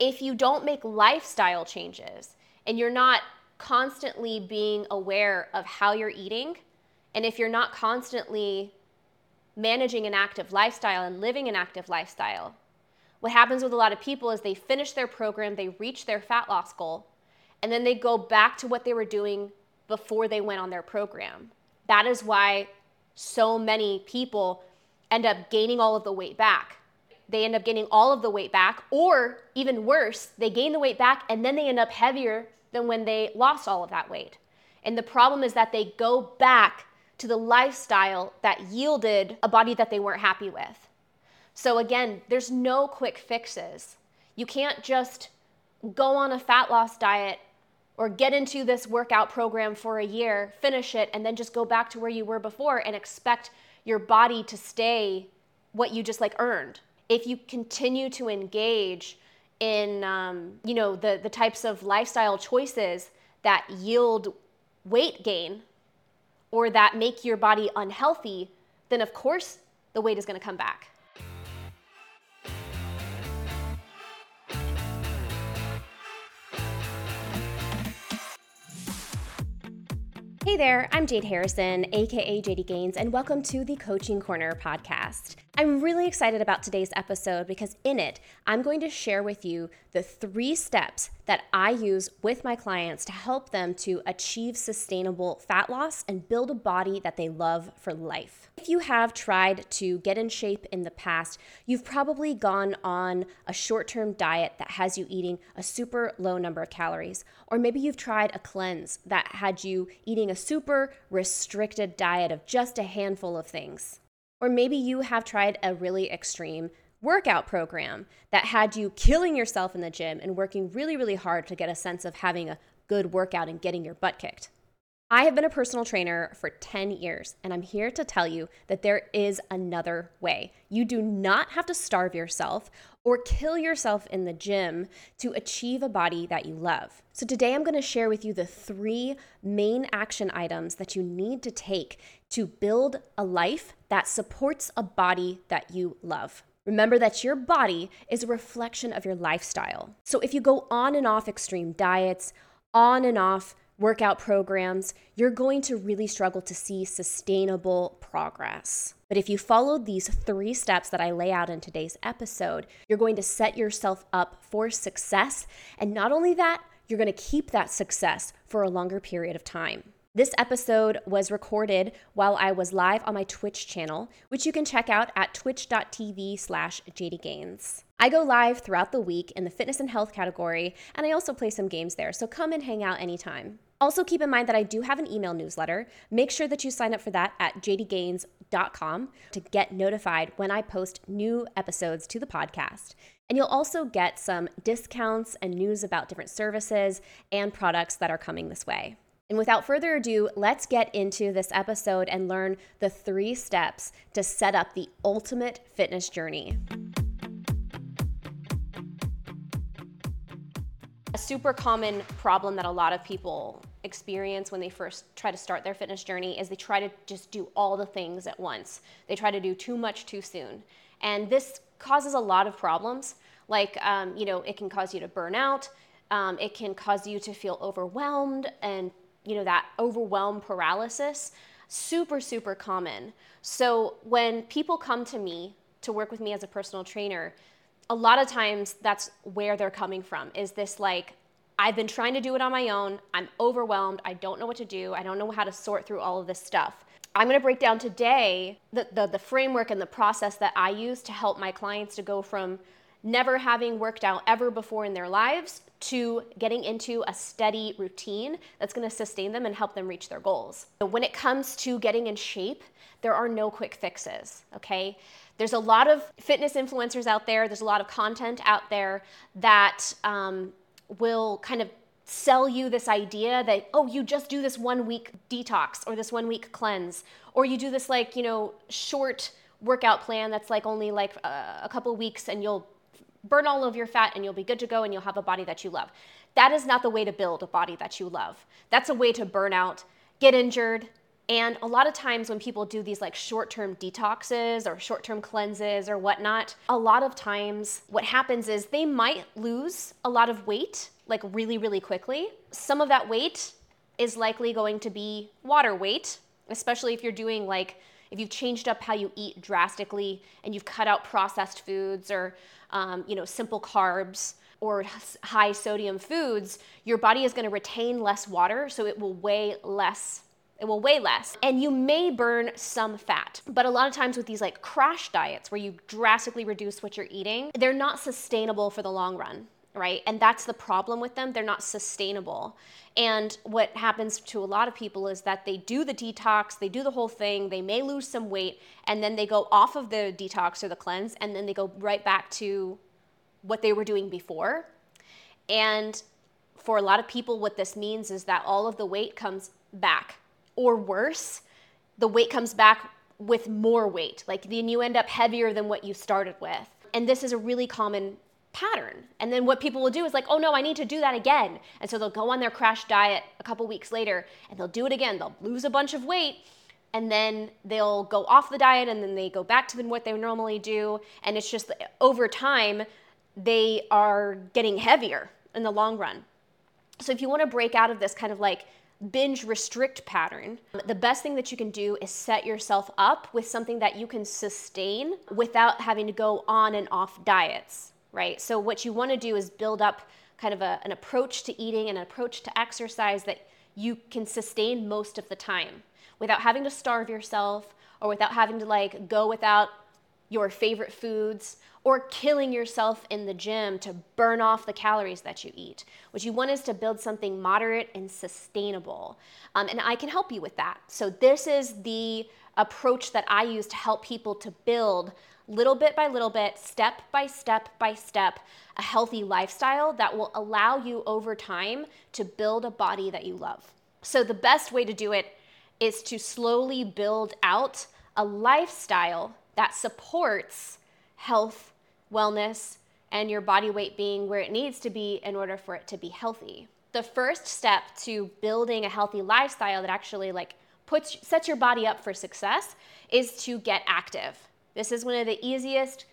If you don't make lifestyle changes and you're not constantly being aware of how you're eating, and if you're not constantly managing an active lifestyle and living an active lifestyle, what happens with a lot of people is they finish their program, they reach their fat loss goal, and then they go back to what they were doing before they went on their program. That is why so many people end up gaining all of the weight back. They end up getting all of the weight back, or even worse, they gain the weight back and then they end up heavier than when they lost all of that weight. And the problem is that they go back to the lifestyle that yielded a body that they weren't happy with. So, again, there's no quick fixes. You can't just go on a fat loss diet or get into this workout program for a year, finish it, and then just go back to where you were before and expect your body to stay what you just like earned. If you continue to engage in, um, you know, the, the types of lifestyle choices that yield weight gain or that make your body unhealthy, then of course the weight is going to come back. Hey there, I'm Jayd Harrison, aka JD Gains, and welcome to the Coaching Corner podcast. I'm really excited about today's episode because in it, I'm going to share with you the three steps that I use with my clients to help them to achieve sustainable fat loss and build a body that they love for life. If you have tried to get in shape in the past, you've probably gone on a short term diet that has you eating a super low number of calories. Or maybe you've tried a cleanse that had you eating a super restricted diet of just a handful of things. Or maybe you have tried a really extreme workout program that had you killing yourself in the gym and working really, really hard to get a sense of having a good workout and getting your butt kicked. I have been a personal trainer for 10 years, and I'm here to tell you that there is another way. You do not have to starve yourself or kill yourself in the gym to achieve a body that you love. So, today I'm going to share with you the three main action items that you need to take to build a life that supports a body that you love. Remember that your body is a reflection of your lifestyle. So, if you go on and off extreme diets, on and off workout programs, you're going to really struggle to see sustainable progress. But if you follow these three steps that I lay out in today's episode, you're going to set yourself up for success. And not only that, you're going to keep that success for a longer period of time. This episode was recorded while I was live on my Twitch channel, which you can check out at twitch.tv slash jdgains. I go live throughout the week in the fitness and health category, and I also play some games there, so come and hang out anytime. Also, keep in mind that I do have an email newsletter. Make sure that you sign up for that at jdgains.com to get notified when I post new episodes to the podcast. And you'll also get some discounts and news about different services and products that are coming this way. And without further ado, let's get into this episode and learn the three steps to set up the ultimate fitness journey. A super common problem that a lot of people experience when they first try to start their fitness journey is they try to just do all the things at once. They try to do too much too soon. And this causes a lot of problems. Like, um, you know, it can cause you to burn out. Um, it can cause you to feel overwhelmed and you know, that overwhelm paralysis, super, super common. So when people come to me to work with me as a personal trainer, a lot of times that's where they're coming from is this like, I've been trying to do it on my own. I'm overwhelmed. I don't know what to do. I don't know how to sort through all of this stuff. I'm going to break down today the, the, the framework and the process that I use to help my clients to go from never having worked out ever before in their lives to getting into a steady routine that's going to sustain them and help them reach their goals. When it comes to getting in shape, there are no quick fixes, okay? There's a lot of fitness influencers out there, there's a lot of content out there that um, will kind of sell you this idea that oh you just do this one week detox or this one week cleanse or you do this like you know short workout plan that's like only like a, a couple weeks and you'll burn all of your fat and you'll be good to go and you'll have a body that you love. That is not the way to build a body that you love. That's a way to burn out, get injured, And a lot of times when people do these like short term detoxes or short term cleanses or whatnot, a lot of times what happens is they might lose a lot of weight like really, really quickly. Some of that weight is likely going to be water weight, especially if you're doing like, if you've changed up how you eat drastically and you've cut out processed foods or, um, you know, simple carbs or high sodium foods, your body is going to retain less water, so it will weigh less it will weigh less and you may burn some fat. But a lot of times with these like crash diets where you drastically reduce what you're eating, they're not sustainable for the long run, right? And that's the problem with them. They're not sustainable. And what happens to a lot of people is that they do the detox, they do the whole thing, they may lose some weight, and then they go off of the detox or the cleanse, and then they go right back to what they were doing before. And for a lot of people, what this means is that all of the weight comes back or worse, the weight comes back with more weight. Like then you end up heavier than what you started with. And this is a really common pattern. And then what people will do is like, oh no, I need to do that again. And so they'll go on their crash diet a couple weeks later and they'll do it again. They'll lose a bunch of weight and then they'll go off the diet and then they go back to what they normally do. And it's just over time, they are getting heavier in the long run. So if you want to break out of this kind of like binge restrict pattern, the best thing that you can do is set yourself up with something that you can sustain without having to go on and off diets, right? So, what you want to do is build up kind of a, an approach to eating, and an approach to exercise that you can sustain most of the time without having to starve yourself or without having to like go without your favorite foods or killing yourself in the gym to burn off the calories that you eat. What you want is to build something moderate and sustainable. Um, and I can help you with that. So, this is the approach that I use to help people to build little bit by little bit, step by step by step, a healthy lifestyle that will allow you over time to build a body that you love. So, the best way to do it is to slowly build out a lifestyle that supports health wellness, and your body weight being where it needs to be in order for it to be healthy. The first step to building a healthy lifestyle that actually like puts sets your body up for success is to get active. This is one of the easiest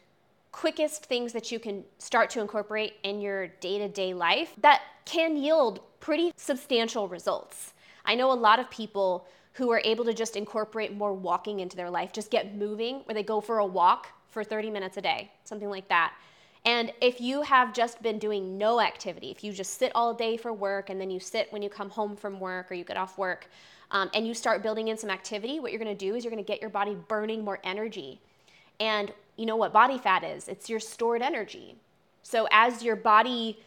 quickest things that you can start to incorporate in your day-to-day life that can yield pretty substantial results. I know a lot of people who are able to just incorporate more walking into their life, just get moving, where they go for a walk for 30 minutes a day, something like that. And if you have just been doing no activity, if you just sit all day for work and then you sit when you come home from work or you get off work um, and you start building in some activity, what you're gonna do is you're gonna get your body burning more energy. And you know what body fat is? It's your stored energy. So as your body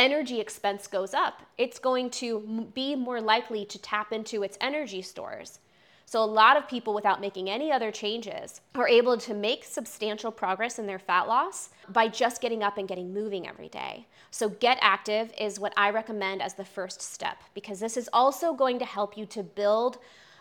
energy expense goes up, it's going to be more likely to tap into its energy stores. So, a lot of people, without making any other changes, are able to make substantial progress in their fat loss by just getting up and getting moving every day. So, get active is what I recommend as the first step because this is also going to help you to build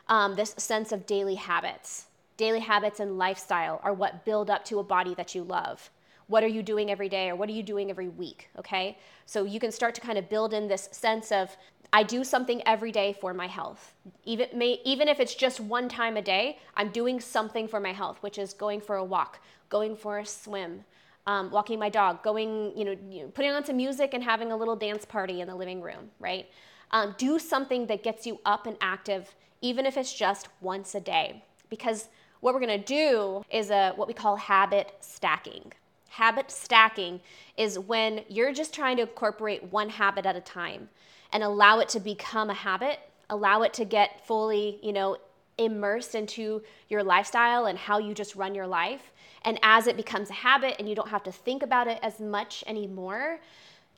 um, this sense of daily habits. Daily habits and lifestyle are what build up to a body that you love what are you doing every day or what are you doing every week okay so you can start to kind of build in this sense of I do something every day for my health. Even, may, even if it's just one time a day, I'm doing something for my health, which is going for a walk, going for a swim, um, walking my dog, going, you know, putting on some music and having a little dance party in the living room, right? Um, do something that gets you up and active, even if it's just once a day. Because what we're gonna do is a, what we call habit stacking. Habit stacking is when you're just trying to incorporate one habit at a time and allow it to become a habit, allow it to get fully, you know, immersed into your lifestyle and how you just run your life. And as it becomes a habit and you don't have to think about it as much anymore,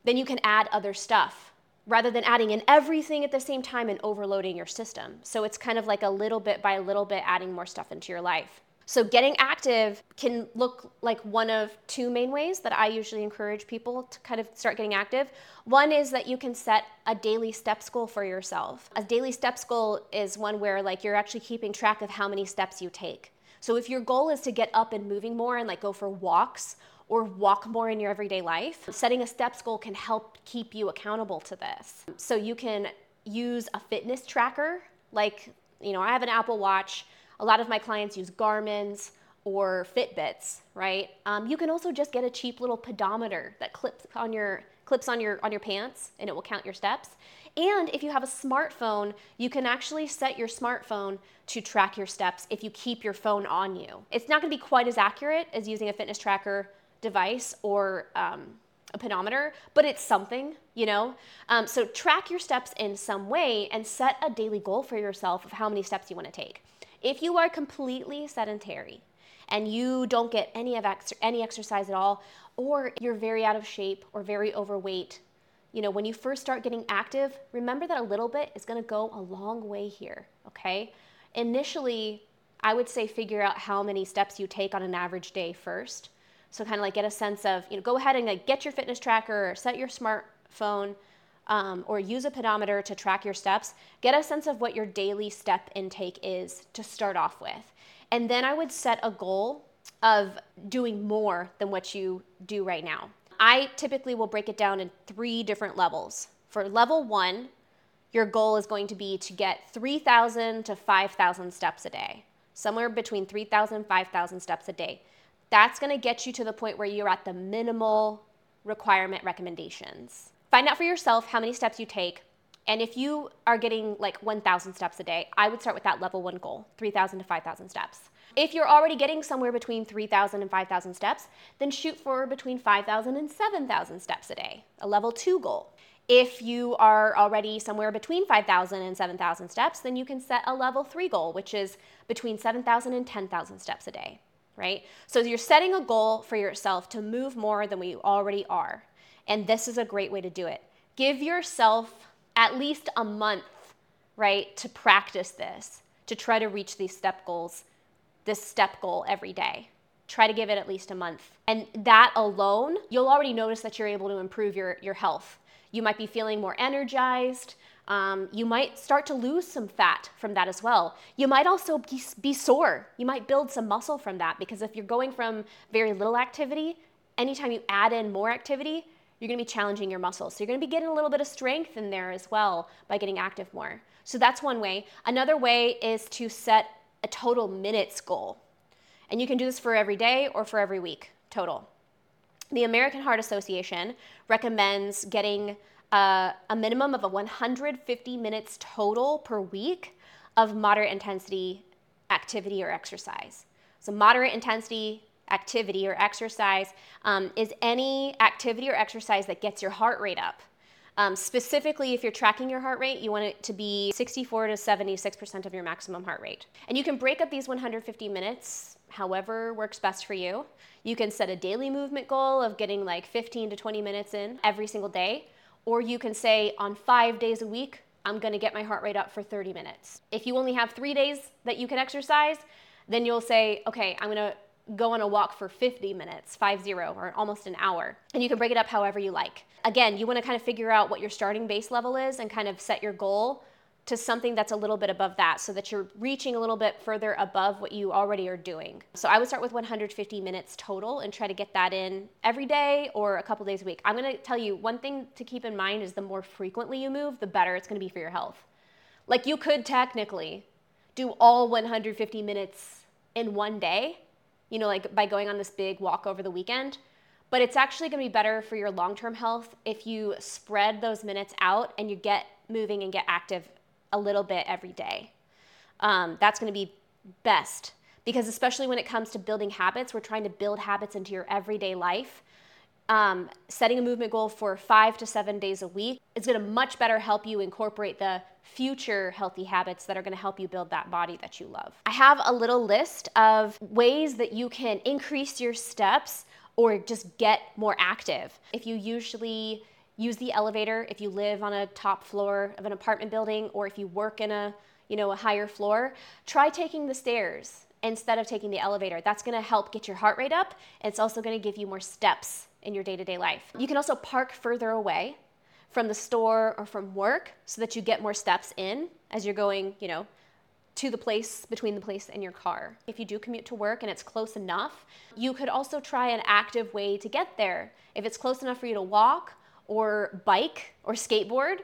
then you can add other stuff rather than adding in everything at the same time and overloading your system. So it's kind of like a little bit by little bit adding more stuff into your life. So, getting active can look like one of two main ways that I usually encourage people to kind of start getting active. One is that you can set a daily steps goal for yourself. A daily steps goal is one where like you're actually keeping track of how many steps you take. So, if your goal is to get up and moving more and like go for walks or walk more in your everyday life, setting a steps goal can help keep you accountable to this. So, you can use a fitness tracker like You know, I have an Apple Watch. A lot of my clients use Garmin's or Fitbits, right? Um, you can also just get a cheap little pedometer that clips on your clips on your on your pants and it will count your steps. And if you have a smartphone, you can actually set your smartphone to track your steps if you keep your phone on you. It's not going to be quite as accurate as using a fitness tracker device or um, a pedometer, but it's something, you know? Um, so track your steps in some way and set a daily goal for yourself of how many steps you want to take. If you are completely sedentary and you don't get any of ex- any exercise at all, or you're very out of shape or very overweight, you know, when you first start getting active, remember that a little bit is going to go a long way here, okay? Initially, I would say figure out how many steps you take on an average day first. So kind of like get a sense of, you know, go ahead and like get your fitness tracker or set your smartphone um, or use a pedometer to track your steps. Get a sense of what your daily step intake is to start off with. And then I would set a goal of doing more than what you do right now. I typically will break it down in three different levels. For level one, your goal is going to be to get 3,000 to 5,000 steps a day, somewhere between 3,000 and 5,000 steps a day. That's going to get you to the point where you're at the minimal requirement recommendations. Find out for yourself how many steps you take. And if you are getting like 1,000 steps a day, I would start with that level one goal 3,000 to 5,000 steps. If you're already getting somewhere between 3,000 and 5,000 steps, then shoot for between 5,000 and 7,000 steps a day, a level two goal. If you are already somewhere between 5,000 and 7,000 steps, then you can set a level three goal, which is between 7,000 and 10,000 steps a day, right? So you're setting a goal for yourself to move more than we already are. And this is a great way to do it. Give yourself at least a month, right, to practice this, to try to reach these step goals this step goal every day. Try to give it at least a month. And that alone, you'll already notice that you're able to improve your, your health. You might be feeling more energized. Um, you might start to lose some fat from that as well. You might also be, be sore. You might build some muscle from that because if you're going from very little activity, anytime you add in more activity, you're gonna be challenging your muscles. So you're gonna be getting a little bit of strength in there as well by getting active more. So that's one way. Another way is to set a total minutes goal. And you can do this for every day or for every week total. The American Heart Association recommends getting uh, a minimum of a 150 minutes total per week of moderate intensity activity or exercise. So, moderate intensity activity or exercise um, is any activity or exercise that gets your heart rate up. Um, specifically, if you're tracking your heart rate, you want it to be 64 to 76% of your maximum heart rate. And you can break up these 150 minutes however works best for you. You can set a daily movement goal of getting like 15 to 20 minutes in every single day, or you can say on five days a week, I'm gonna get my heart rate up for 30 minutes. If you only have three days that you can exercise, then you'll say, okay, I'm gonna go on a walk for 50 minutes, five zero, or almost an hour. And you can break it up however you like. Again, you want to kind of figure out what your starting base level is and kind of set your goal to something that's a little bit above that so that you're reaching a little bit further above what you already are doing. So I would start with 150 minutes total and try to get that in every day or a couple days a week. I'm going to tell you one thing to keep in mind is the more frequently you move, the better it's going to be for your health. Like you could technically do all 150 minutes in one day you know, like by going on this big walk over the weekend. But it's actually going to be better for your long term health if you spread those minutes out and you get moving and get active a little bit every day. Um, that's going to be best because, especially when it comes to building habits, we're trying to build habits into your everyday life. Um, setting a movement goal for five to seven days a week is going to much better help you incorporate the future healthy habits that are going to help you build that body that you love. I have a little list of ways that you can increase your steps or just get more active. If you usually use the elevator, if you live on a top floor of an apartment building or if you work in a, you know, a higher floor, try taking the stairs instead of taking the elevator. That's going to help get your heart rate up. It's also going to give you more steps in your day-to-day life. You can also park further away from the store or from work so that you get more steps in as you're going, you know, to the place between the place and your car. If you do commute to work and it's close enough, you could also try an active way to get there. If it's close enough for you to walk or bike or skateboard,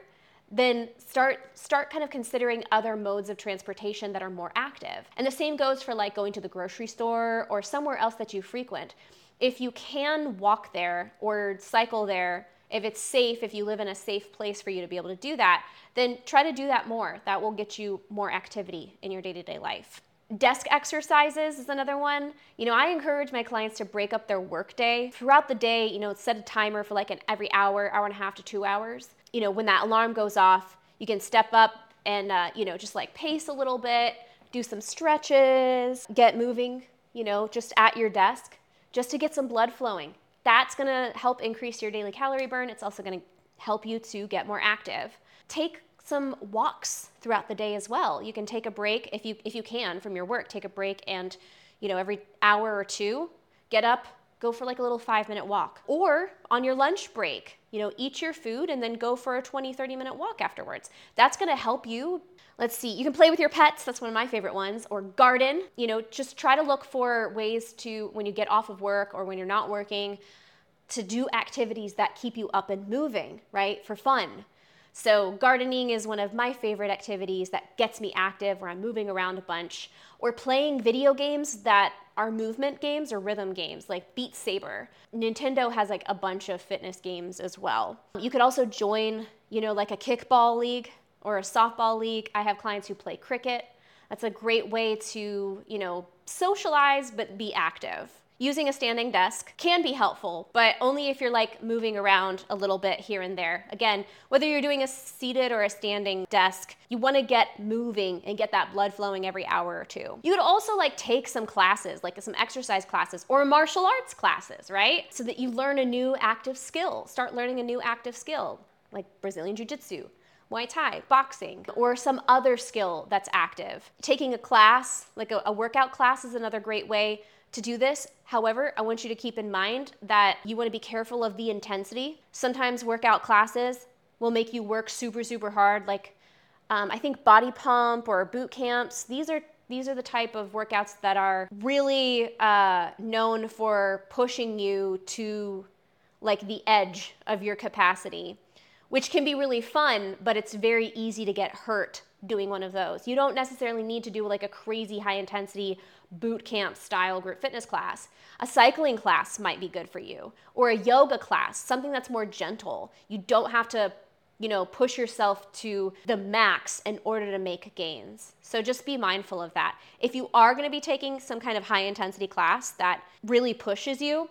then start start kind of considering other modes of transportation that are more active. And the same goes for like going to the grocery store or somewhere else that you frequent. If you can walk there or cycle there, if it's safe, if you live in a safe place for you to be able to do that, then try to do that more. That will get you more activity in your day-to-day life. Desk exercises is another one. You know, I encourage my clients to break up their workday. Throughout the day, you know, set a timer for like an every hour, hour and a half to two hours. You know, when that alarm goes off, you can step up and, uh, you know, just like pace a little bit, do some stretches, get moving, you know, just at your desk, just to get some blood flowing. That's gonna help increase your daily calorie burn. It's also gonna help you to get more active. Take some walks throughout the day as well. You can take a break if you if you can from your work, take a break and you know every hour or two, get up, go for like a little 5-minute walk. Or on your lunch break, you know, eat your food and then go for a 20 30 minute walk afterwards. That's going to help you Let's see, you can play with your pets, that's one of my favorite ones, or garden. You know, just try to look for ways to, when you get off of work or when you're not working, to do activities that keep you up and moving, right? For fun. So, gardening is one of my favorite activities that gets me active, where I'm moving around a bunch, or playing video games that are movement games or rhythm games, like Beat Saber. Nintendo has like a bunch of fitness games as well. You could also join, you know, like a kickball league or a softball league. I have clients who play cricket. That's a great way to, you know, socialize but be active using a standing desk can be helpful, but only if you're like moving around a little bit here and there. Again, whether you're doing a seated or a standing desk, you want to get moving and get that blood flowing every hour or two. You could also like take some classes, like some exercise classes or martial arts classes, right? So that you learn a new active skill. Start learning a new active skill, like Brazilian Jiu-Jitsu. Muay Thai, boxing, or some other skill that's active. Taking a class, like a, a workout class, is another great way to do this. However, I want you to keep in mind that you want to be careful of the intensity. Sometimes workout classes will make you work super, super hard. Like um, I think body pump or boot camps, these are these are the type of workouts that are really uh, known for pushing you to like the edge of your capacity, which can be really fun, but it's very easy to get hurt doing one of those. You don't necessarily need to do like a crazy high intensity boot camp style group fitness class. A cycling class might be good for you, or a yoga class, something that's more gentle. You don't have to, you know, push yourself to the max in order to make gains. So just be mindful of that. If you are going to be taking some kind of high intensity class that really pushes you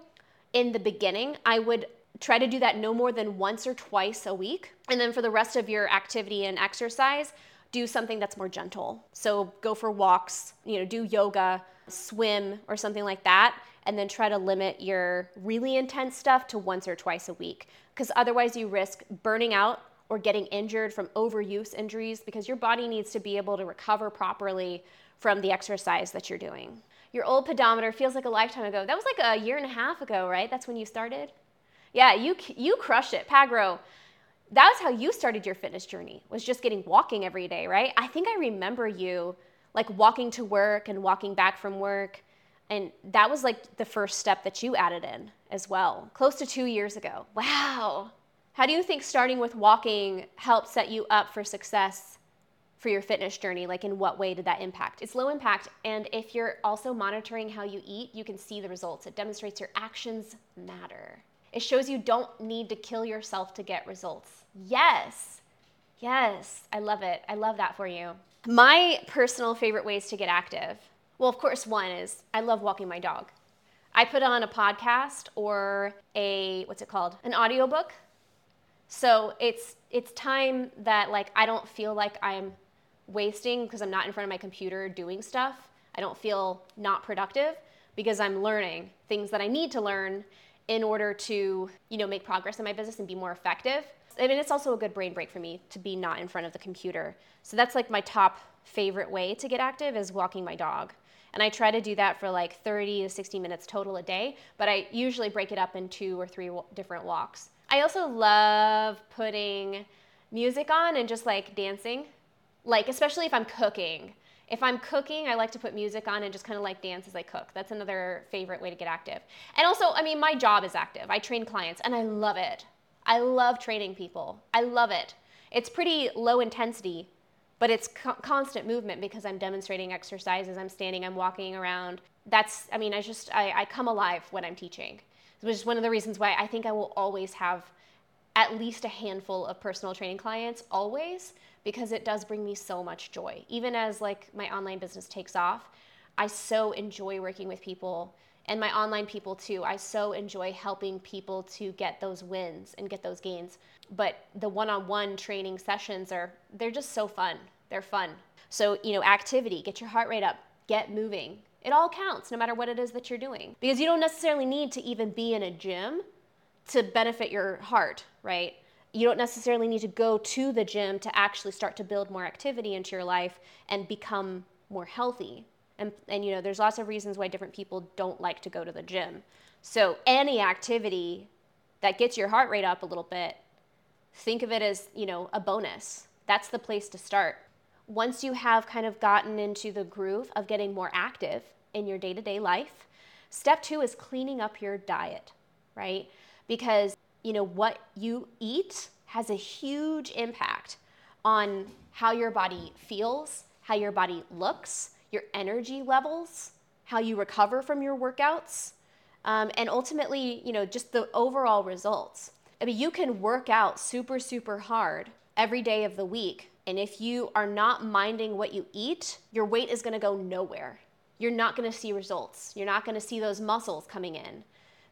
in the beginning, I would try to do that no more than once or twice a week. And then for the rest of your activity and exercise, do something that's more gentle. So go for walks, you know, do yoga, swim or something like that, and then try to limit your really intense stuff to once or twice a week because otherwise you risk burning out or getting injured from overuse injuries because your body needs to be able to recover properly from the exercise that you're doing. Your old pedometer feels like a lifetime ago. That was like a year and a half ago, right? That's when you started? Yeah, you you crushed it. Pagro, that was how you started your fitness journey was just getting walking every day right? I think i remember you like walking to work and walking back from work and that was like the first step that you added in as well close to two years ago. Wow. How do you think starting with walking helped set you up for success for your fitness journey? Like in what way did that impact? It's low impact and if you're also monitoring how you eat you can see the results. It demonstrates your actions matter it shows you don't need to kill yourself to get results. Yes. Yes. I love it. I love that for you. My personal favorite ways to get active. Well, of course, one is I love walking my dog. I put on a podcast or a what's it called? An audiobook. So it's it's time that like I don't feel like I'm wasting because I'm not in front of my computer doing stuff. I don't feel not productive because I'm learning things that I need to learn in order to, you know, make progress in my business and be more effective. I mean, it's also a good brain break for me to be not in front of the computer. So that's like my top favorite way to get active is walking my dog. And I try to do that for like 30 to 60 minutes total a day, but I usually break it up in two or three different walks. I also love putting music on and just like dancing, like especially if I'm cooking. If I'm cooking, I like to put music on and just kind of like dance as I cook. That's another favorite way to get active. And also, I mean, my job is active. I train clients and I love it. I love training people. I love it. It's pretty low intensity, but it's co- constant movement because I'm demonstrating exercises, I'm standing, I'm walking around. That's, I mean, I just, I, I come alive when I'm teaching, which is one of the reasons why I think I will always have at least a handful of personal training clients, always, because it does bring me so much joy. Even as like my online business takes off, I so enjoy working with people and my online people too. I so enjoy helping people to get those wins and get those gains. But the one-on-one training sessions are they're just so fun. They're fun. So, you know, activity, get your heart rate up, get moving. It all counts no matter what it is that you're doing. Because you don't necessarily need to even be in a gym to benefit your heart, right? You don't necessarily need to go to the gym to actually start to build more activity into your life and become more healthy. And, and you know there's lots of reasons why different people don't like to go to the gym. So any activity that gets your heart rate up a little bit think of it as you know a bonus. That's the place to start. Once you have kind of gotten into the groove of getting more active in your day-to-day life step two is cleaning up your diet right? Because you know what you eat has a huge impact on how your body feels how your body looks your energy levels, how you recover from your workouts, um, and ultimately, you know, just the overall results. I mean, you can work out super, super hard every day of the week. And if you are not minding what you eat, your weight is gonna go nowhere. You're not gonna see results. You're not gonna see those muscles coming in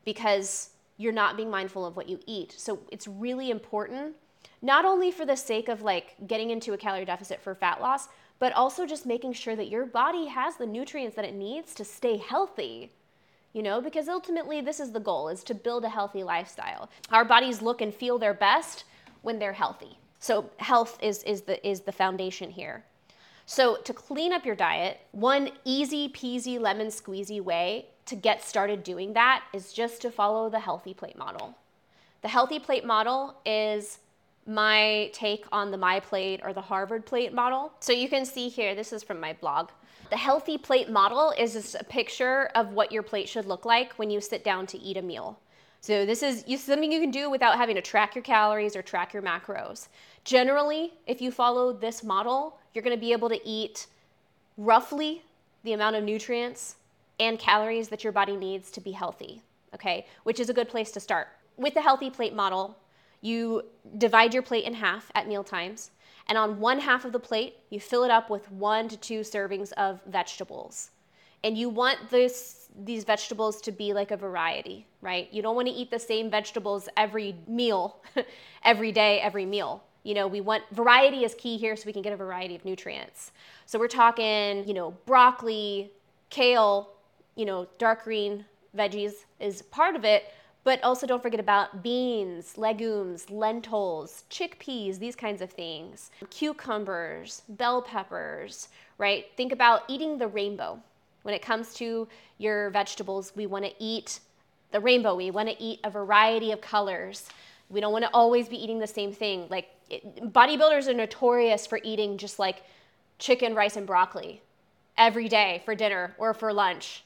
because you're not being mindful of what you eat. So it's really important, not only for the sake of like getting into a calorie deficit for fat loss, but also just making sure that your body has the nutrients that it needs to stay healthy you know because ultimately this is the goal is to build a healthy lifestyle. Our bodies look and feel their best when they're healthy. So health is is the is the foundation here. So to clean up your diet one easy peasy lemon squeezy way to get started doing that is just to follow the healthy plate model the healthy plate model is my take on the My Plate or the Harvard plate model. So you can see here, this is from my blog. The healthy plate model is just a picture of what your plate should look like when you sit down to eat a meal. So this is something you can do without having to track your calories or track your macros. Generally, if you follow this model, you're gonna be able to eat roughly the amount of nutrients and calories that your body needs to be healthy, okay? Which is a good place to start. With the healthy plate model, you divide your plate in half at meal times, and on one half of the plate, you fill it up with one to two servings of vegetables. And you want this, these vegetables to be like a variety, right? You don't want to eat the same vegetables every meal, every day, every meal. You know, we want variety is key here so we can get a variety of nutrients. So we're talking, you know, broccoli, kale, you know, dark green veggies is part of it, but also don't forget about beans, legumes, lentils, chickpeas, these kinds of things. Cucumbers, bell peppers, right? Think about eating the rainbow. When it comes to your vegetables, we want to eat the rainbow. We want to eat a variety of colors. We don't want to always be eating the same thing. Like it, bodybuilders are notorious for eating just like chicken, rice, and broccoli every day for dinner or for lunch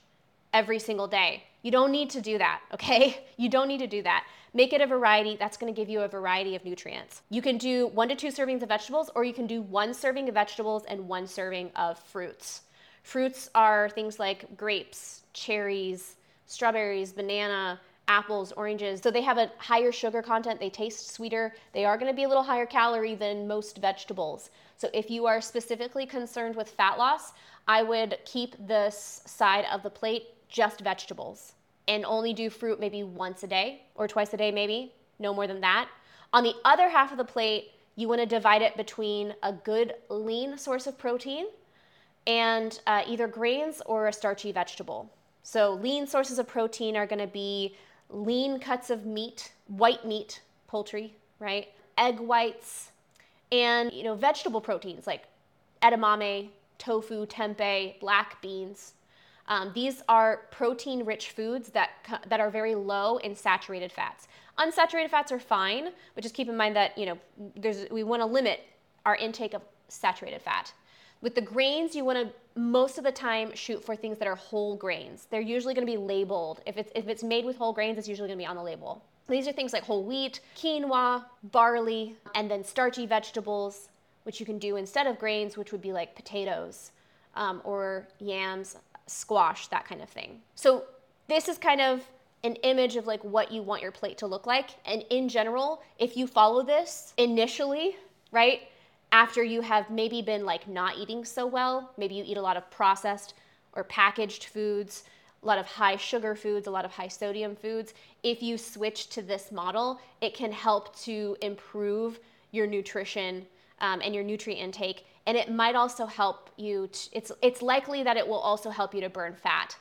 every single day. You don't need to do that, okay? You don't need to do that. Make it a variety. That's to give you a variety of nutrients. You can do one to two servings of vegetables, or you can do one serving of vegetables and one serving of fruits. Fruits are things like grapes, cherries, strawberries, banana, apples, oranges. So they have a higher sugar content, they taste sweeter, they are to be a little higher calorie than most vegetables. So if you are specifically concerned with fat loss, I would keep this side of the plate just vegetables and only do fruit maybe once a day or twice a day, maybe, no more than that. On the other half of the plate, you want to divide it between a good lean source of protein and uh, either grains or a starchy vegetable. So, lean sources of protein are going to be lean cuts of meat, white meat, poultry, right? Egg whites, and you know vegetable proteins like edamame, tofu, tempeh, black beans, um, these are protein rich foods that, that are very low in saturated fats. Unsaturated fats are fine, but just keep in mind that you know there's, we want to limit our intake of saturated fat. With the grains, you want to most of the time shoot for things that are whole grains. They're usually going to be labeled. If it's, if it's made with whole grains, it's usually going to be on the label. These are things like whole wheat, quinoa, barley, and then starchy vegetables, which you can do instead of grains, which would be like potatoes um, or yams, squash, that kind of thing. So this is kind of an image of like what you want your plate to look like. And in general, if you follow this initially, right, after you have maybe been like not eating so well, maybe you eat a lot of processed or packaged foods, a lot of high sugar foods, a lot of high sodium foods. If you switch to this model, it can help to improve your nutrition um, and your nutrient intake. And it might also help you, it's, it's likely that it will also help you to burn fat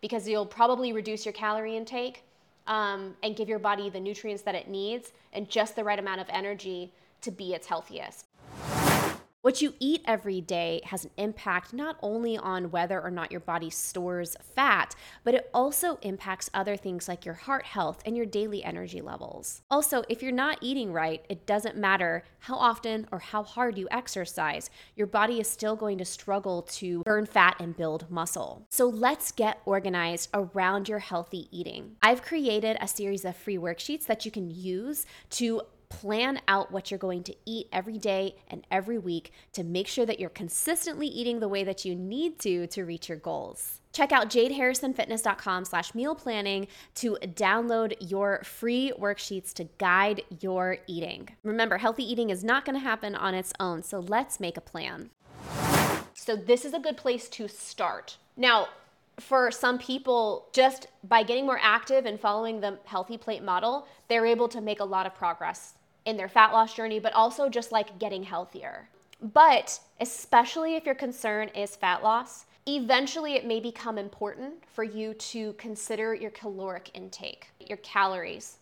because you'll probably reduce your calorie intake um, and give your body the nutrients that it needs and just the right amount of energy to be its healthiest. What you eat every day has an impact not only on whether or not your body stores fat, but it also impacts other things like your heart health and your daily energy levels. Also, if you're not eating right, it doesn't matter how often or how hard you exercise, your body is still going to struggle to burn fat and build muscle. So let's get organized around your healthy eating. I've created a series of free worksheets that you can use to plan out what you're going to eat every day and every week to make sure that you're consistently eating the way that you need to to reach your goals. Check out jaydharrisonfitness.com slash meal planning to download your free worksheets to guide your eating. Remember, healthy eating is not going to happen on its own, so let's make a plan. So this is a good place to start. Now, for some people, just by getting more active and following the healthy plate model, they're able to make a lot of progress in their fat loss journey, but also just like getting healthier. But especially if your concern is fat loss, eventually it may become important for you to consider your caloric intake, your calories.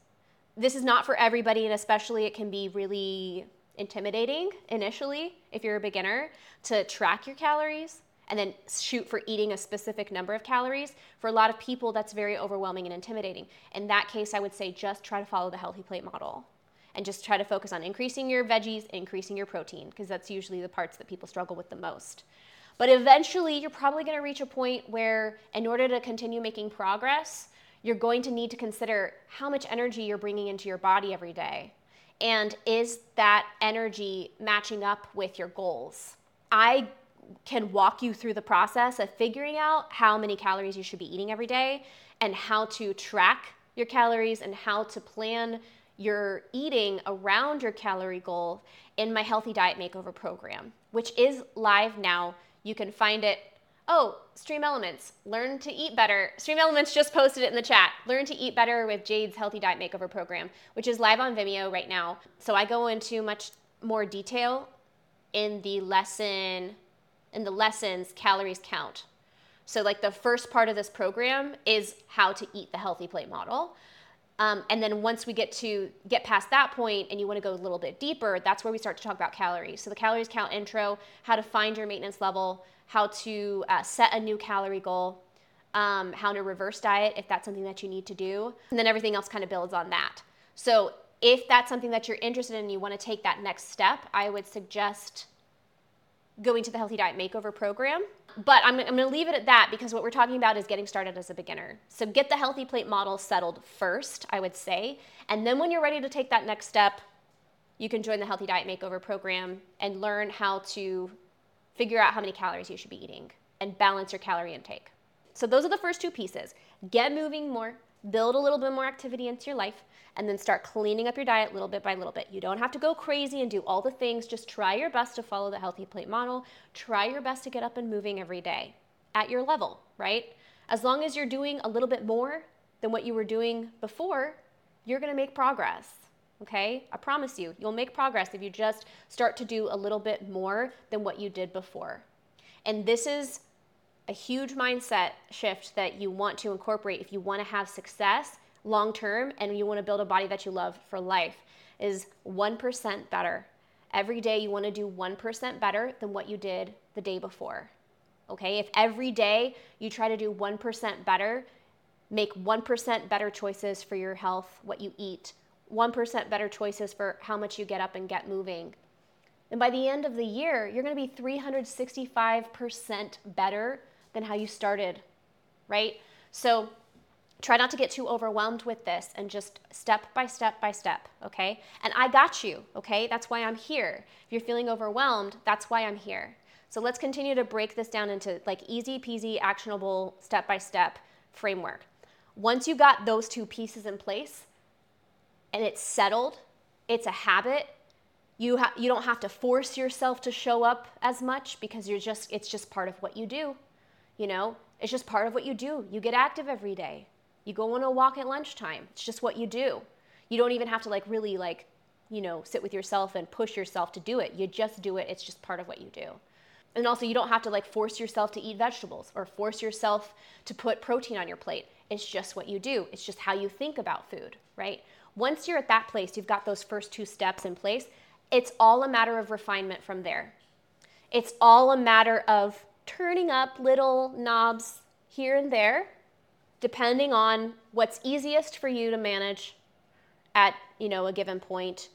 This is not for everybody, and especially it can be really intimidating initially if you're a beginner to track your calories and then shoot for eating a specific number of calories. For a lot of people, that's very overwhelming and intimidating. In that case, I would say just try to follow the healthy plate model and just try to focus on increasing your veggies, increasing your protein, because that's usually the parts that people struggle with the most. But eventually, you're probably going to reach a point where, in order to continue making progress, you're going to need to consider how much energy you're bringing into your body every day. And is that energy matching up with your goals? I can walk you through the process of figuring out how many calories you should be eating every day and how to track your calories and how to plan your eating around your calorie goal in my Healthy Diet Makeover program, which is live now. You can find it. Oh, Stream Elements, learn to eat better. Stream Elements just posted it in the chat. Learn to eat better with Jayd's Healthy Diet Makeover program, which is live on Vimeo right now. So I go into much more detail in the lesson, in the lessons calories count. So like the first part of this program is how to eat the healthy plate model. Um, and then once we get to get past that point and you want to go a little bit deeper, that's where we start to talk about calories. So the calories count intro, how to find your maintenance level, how to uh, set a new calorie goal, um, how to reverse diet if that's something that you need to do, and then everything else kind of builds on that. So if that's something that you're interested in and you want to take that next step, I would suggest going to the Healthy Diet Makeover program. But I'm, I'm going to leave it at that because what we're talking about is getting started as a beginner. So get the healthy plate model settled first, I would say. And then when you're ready to take that next step, you can join the Healthy Diet Makeover program and learn how to figure out how many calories you should be eating and balance your calorie intake. So those are the first two pieces. Get moving more, build a little bit more activity into your life, and then start cleaning up your diet little bit by little bit. You don't have to go crazy and do all the things. Just try your best to follow the healthy plate model. Try your best to get up and moving every day at your level, right? As long as you're doing a little bit more than what you were doing before, you're gonna make progress. Okay? I promise you, you'll make progress if you just start to do a little bit more than what you did before. And this is a huge mindset shift that you want to incorporate if you want to have success long term and you want to build a body that you love for life is 1% better. Every day you want to do 1% better than what you did the day before. Okay? If every day you try to do 1% better, make 1% better choices for your health, what you eat, 1% better choices for how much you get up and get moving. And by the end of the year, you're going to be 365% better than how you started, right? So Try not to get too overwhelmed with this and just step by step by step, okay? And I got you, okay? That's why I'm here. If you're feeling overwhelmed, that's why I'm here. So let's continue to break this down into like easy peasy, actionable, step by step framework. Once you got those two pieces in place and it's settled, it's a habit, you, ha- you don't have to force yourself to show up as much because you're just it's just part of what you do you know? It's just part of what you do. You get active every day. You go on a walk at lunchtime. It's just what you do. You don't even have to like really like you know sit with yourself and push yourself to do it. You just do it. It's just part of what you do. And also you don't have to like force yourself to eat vegetables or force yourself to put protein on your plate. It's just what you do. It's just how you think about food right? Once you're at that place you've got those first two steps in place it's all a matter of refinement from there. It's all a matter of turning up little knobs here and there, depending on what's easiest for you to manage at you know a given point,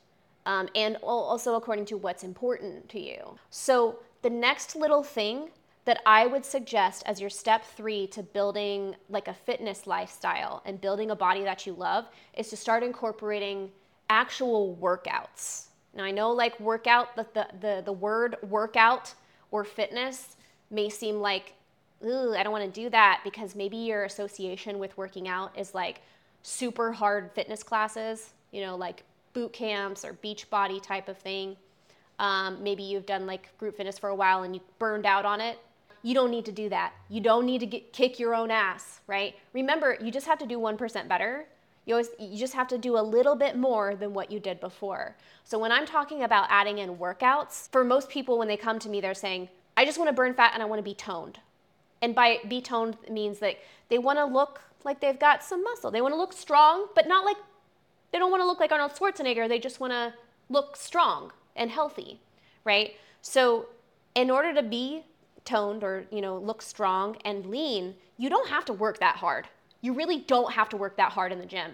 um, and also according to what's important to you. So the next little thing that I would suggest as your step three to building like a fitness lifestyle and building a body that you love is to start incorporating actual workouts. Now I know like workout, the, the, the, the word workout or fitness may seem like, ooh, I don't want to do that because maybe your association with working out is like super hard fitness classes, you know, like boot camps or beach body type of thing. Um, maybe you've done like group fitness for a while and you burned out on it. You don't need to do that. You don't need to get, kick your own ass, right? Remember, you just have to do 1% better you, always, you just have to do a little bit more than what you did before. So when I'm talking about adding in workouts, for most people when they come to me, they're saying, I just want to burn fat and I want to be toned. And by be toned means that they want to look like they've got some muscle. They want to look strong, but not like they don't want to look like Arnold Schwarzenegger. They just want to look strong and healthy, right? So in order to be toned or, you know, look strong and lean, you don't have to work that hard. You really don't have to work that hard in the gym.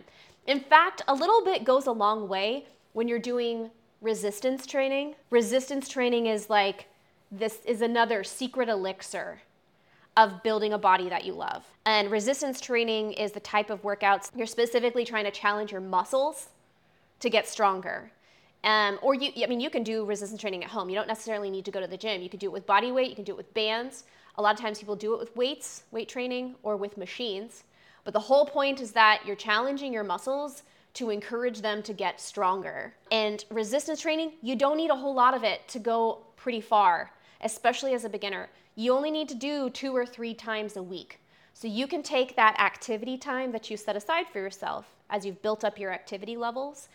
In fact, a little bit goes a long way when you're doing resistance training. Resistance training is like this is another secret elixir of building a body that you love. And resistance training is the type of workouts you're specifically trying to challenge your muscles to get stronger. Um, or you, I mean, you can do resistance training at home. You don't necessarily need to go to the gym. You can do it with body weight. You can do it with bands. A lot of times people do it with weights, weight training, or with machines. But the whole point is that you're challenging your muscles to encourage them to get stronger. And resistance training, you don't need a whole lot of it to go pretty far, especially as a beginner. You only need to do two or three times a week. So you can take that activity time that you set aside for yourself as you've built up your activity levels.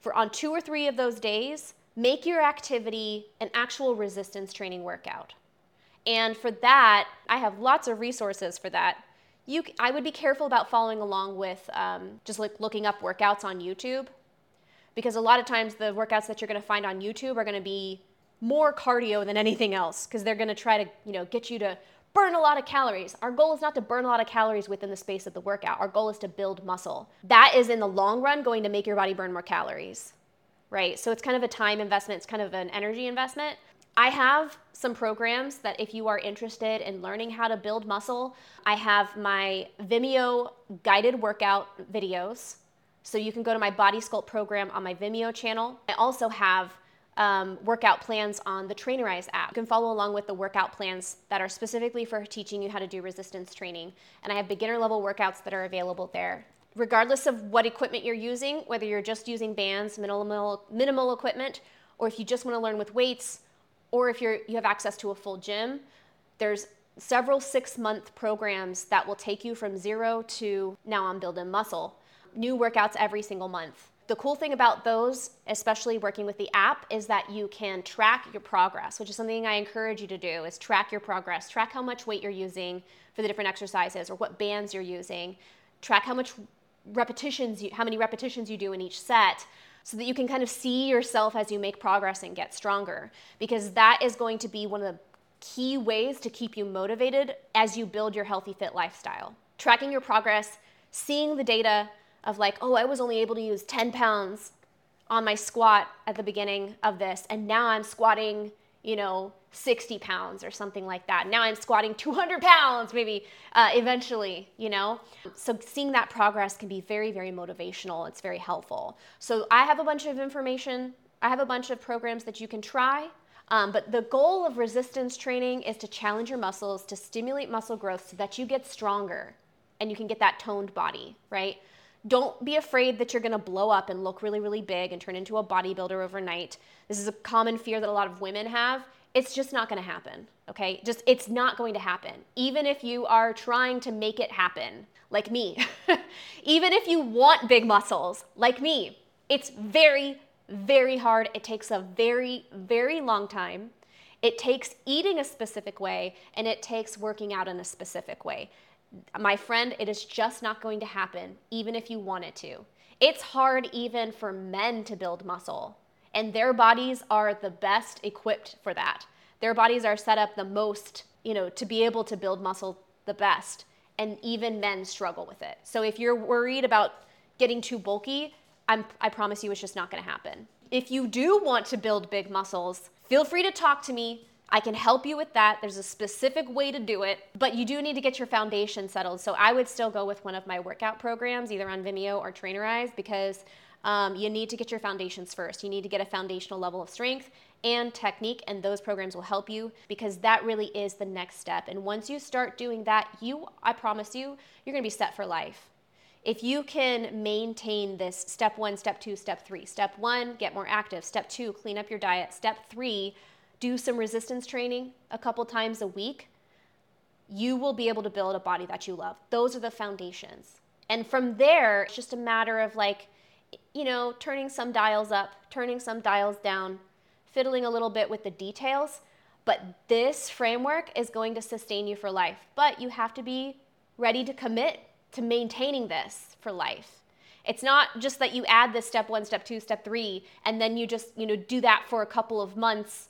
For on two or three of those days, make your activity an actual resistance training workout. And for that, I have lots of resources for that you I would be careful about following along with um, just like looking up workouts on YouTube because a lot of times the workouts that you're going to find on YouTube are going to be more cardio than anything else because they're going to try to you know get you to burn a lot of calories. Our goal is not to burn a lot of calories within the space of the workout. Our goal is to build muscle. That is in the long run going to make your body burn more calories. Right? So it's kind of a time investment, it's kind of an energy investment. I have some programs that if you are interested in learning how to build muscle, I have my Vimeo guided workout videos. So you can go to my Body Sculpt program on my Vimeo channel. I also have um, workout plans on the Trainerize app. You can follow along with the workout plans that are specifically for teaching you how to do resistance training. And I have beginner level workouts that are available there. Regardless of what equipment you're using, whether you're just using bands, minimal, minimal equipment, or if you just want to learn with weights, or if you're you have access to a full gym, there's several six month programs that will take you from zero to now I'm building muscle. New workouts every single month. The cool thing about those, especially working with the app, is that you can track your progress, which is something I encourage you to do is track your progress, track how much weight you're using for the different exercises or what bands you're using, track how much repetitions you, how many repetitions you do in each set so that you can kind of see yourself as you make progress and get stronger because that is going to be one of the key ways to keep you motivated as you build your healthy fit lifestyle. Tracking your progress seeing the data of like oh i was only able to use 10 pounds on my squat at the beginning of this and now i'm squatting you know, 60 pounds or something like that. Now I'm squatting 200 pounds, maybe uh, eventually, you know? So seeing that progress can be very, very motivational. It's very helpful. So I have a bunch of information, I have a bunch of programs that you can try. Um, but the goal of resistance training is to challenge your muscles, to stimulate muscle growth so that you get stronger and you can get that toned body, right? Don't be afraid that you're gonna blow up and look really, really big and turn into a bodybuilder overnight. This is a common fear that a lot of women have. It's just not gonna happen, okay? Just, it's not going to happen. Even if you are trying to make it happen, like me. Even if you want big muscles, like me, it's very, very hard. It takes a very, very long time. It takes eating a specific way and it takes working out in a specific way my friend, it is just not going to happen, even if you want it to. It's hard even for men to build muscle, and their bodies are the best equipped for that. Their bodies are set up the most, you know, to be able to build muscle the best, and even men struggle with it. So if you're worried about getting too bulky, I'm, I promise you it's just not gonna happen. If you do want to build big muscles, feel free to talk to me. I can help you with that. There's a specific way to do it, but you do need to get your foundation settled. So I would still go with one of my workout programs, either on Vimeo or Trainerize, because um, you need to get your foundations first. You need to get a foundational level of strength and technique, and those programs will help you because that really is the next step. And once you start doing that, you, I promise you, you're gonna be set for life. If you can maintain this step one, step two, step three. Step one, get more active. Step two, clean up your diet. Step three, do some resistance training a couple times a week, you will be able to build a body that you love. Those are the foundations. And from there, it's just a matter of like, you know, turning some dials up, turning some dials down, fiddling a little bit with the details. But this framework is going to sustain you for life. But you have to be ready to commit to maintaining this for life. It's not just that you add this step one, step two, step three, and then you just, you know, do that for a couple of months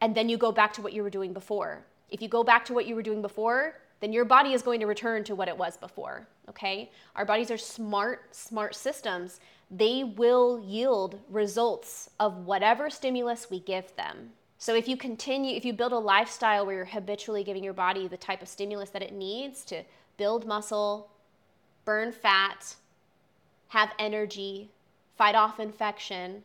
and then you go back to what you were doing before. If you go back to what you were doing before, then your body is going to return to what it was before, okay? Our bodies are smart, smart systems. They will yield results of whatever stimulus we give them. So if you continue, if you build a lifestyle where you're habitually giving your body the type of stimulus that it needs to build muscle, burn fat, have energy, fight off infection,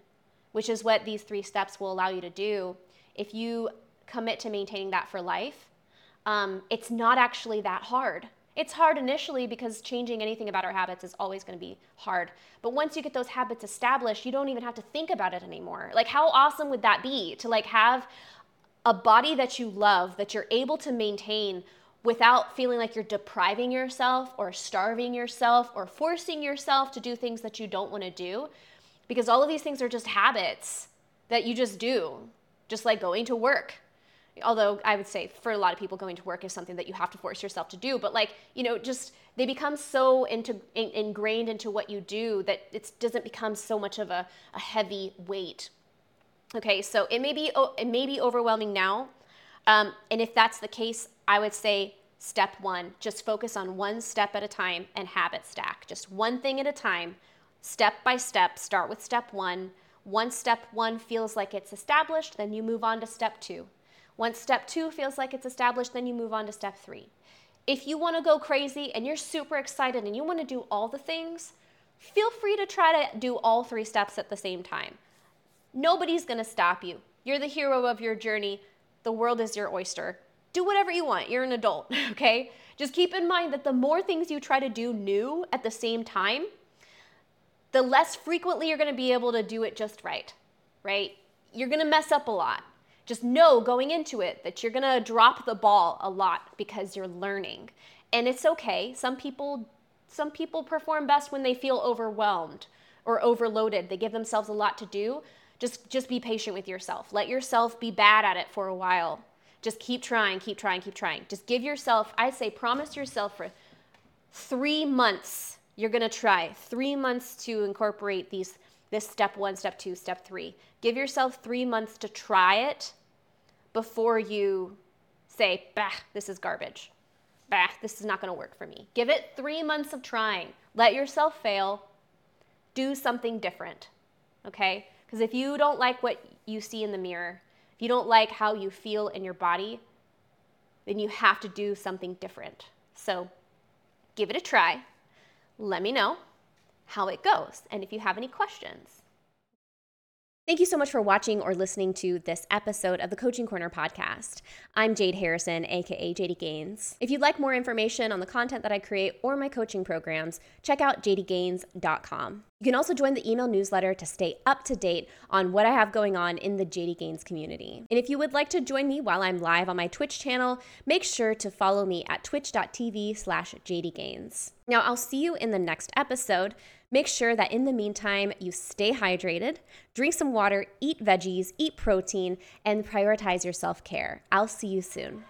which is what these three steps will allow you to do, if you commit to maintaining that for life, um, it's not actually that hard. It's hard initially because changing anything about our habits is always going to be hard. But once you get those habits established, you don't even have to think about it anymore. Like how awesome would that be to like have a body that you love that you're able to maintain without feeling like you're depriving yourself or starving yourself or forcing yourself to do things that you don't want to do because all of these things are just habits that you just do just like going to work. Although i would say for a lot of people going to work is something that you have to force yourself to do but like you know just they become so into in, ingrained into what you do that it doesn't become so much of a, a heavy weight. Okay so it may be it may be overwhelming now um, and if that's the case i would say step one just focus on one step at a time and habit stack. Just one thing at a time. Step by step start with step one once step one feels like it's established, then you move on to step two. Once step two feels like it's established, then you move on to step three. If you want to go crazy and you're super excited and you want to do all the things, feel free to try to do all three steps at the same time. Nobody's going to stop you. You're the hero of your journey. The world is your oyster. Do whatever you want. You're an adult, okay? Just keep in mind that the more things you try to do new at the same time, the less frequently you're going to be able to do it just right, right? You're going to mess up a lot. Just know going into it that you're going to drop the ball a lot because you're learning. And it's okay. Some people some people perform best when they feel overwhelmed or overloaded. They give themselves a lot to do. Just just be patient with yourself. Let yourself be bad at it for a while. Just keep trying, keep trying, keep trying. Just give yourself, I say promise yourself for 3 months you're going to try three months to incorporate these this step one, step two, step three. Give yourself three months to try it before you say, bah, this is garbage. Bah, this is not going to work for me. Give it three months of trying. Let yourself fail. Do something different. Okay? Because if you don't like what you see in the mirror, if you don't like how you feel in your body, then you have to do something different. So give it a try. Let me know how it goes and if you have any questions. Thank you so much for watching or listening to this episode of the Coaching Corner podcast. I'm Jayd Harrison, aka JD Gains. If you'd like more information on the content that I create or my coaching programs, check out jdgains.com. You can also join the email newsletter to stay up to date on what I have going on in the JD Gains community. And if you would like to join me while I'm live on my Twitch channel, make sure to follow me at twitch.tv slash jdgains. Now, I'll see you in the next episode. Make sure that in the meantime, you stay hydrated, drink some water, eat veggies, eat protein, and prioritize your self care. I'll see you soon.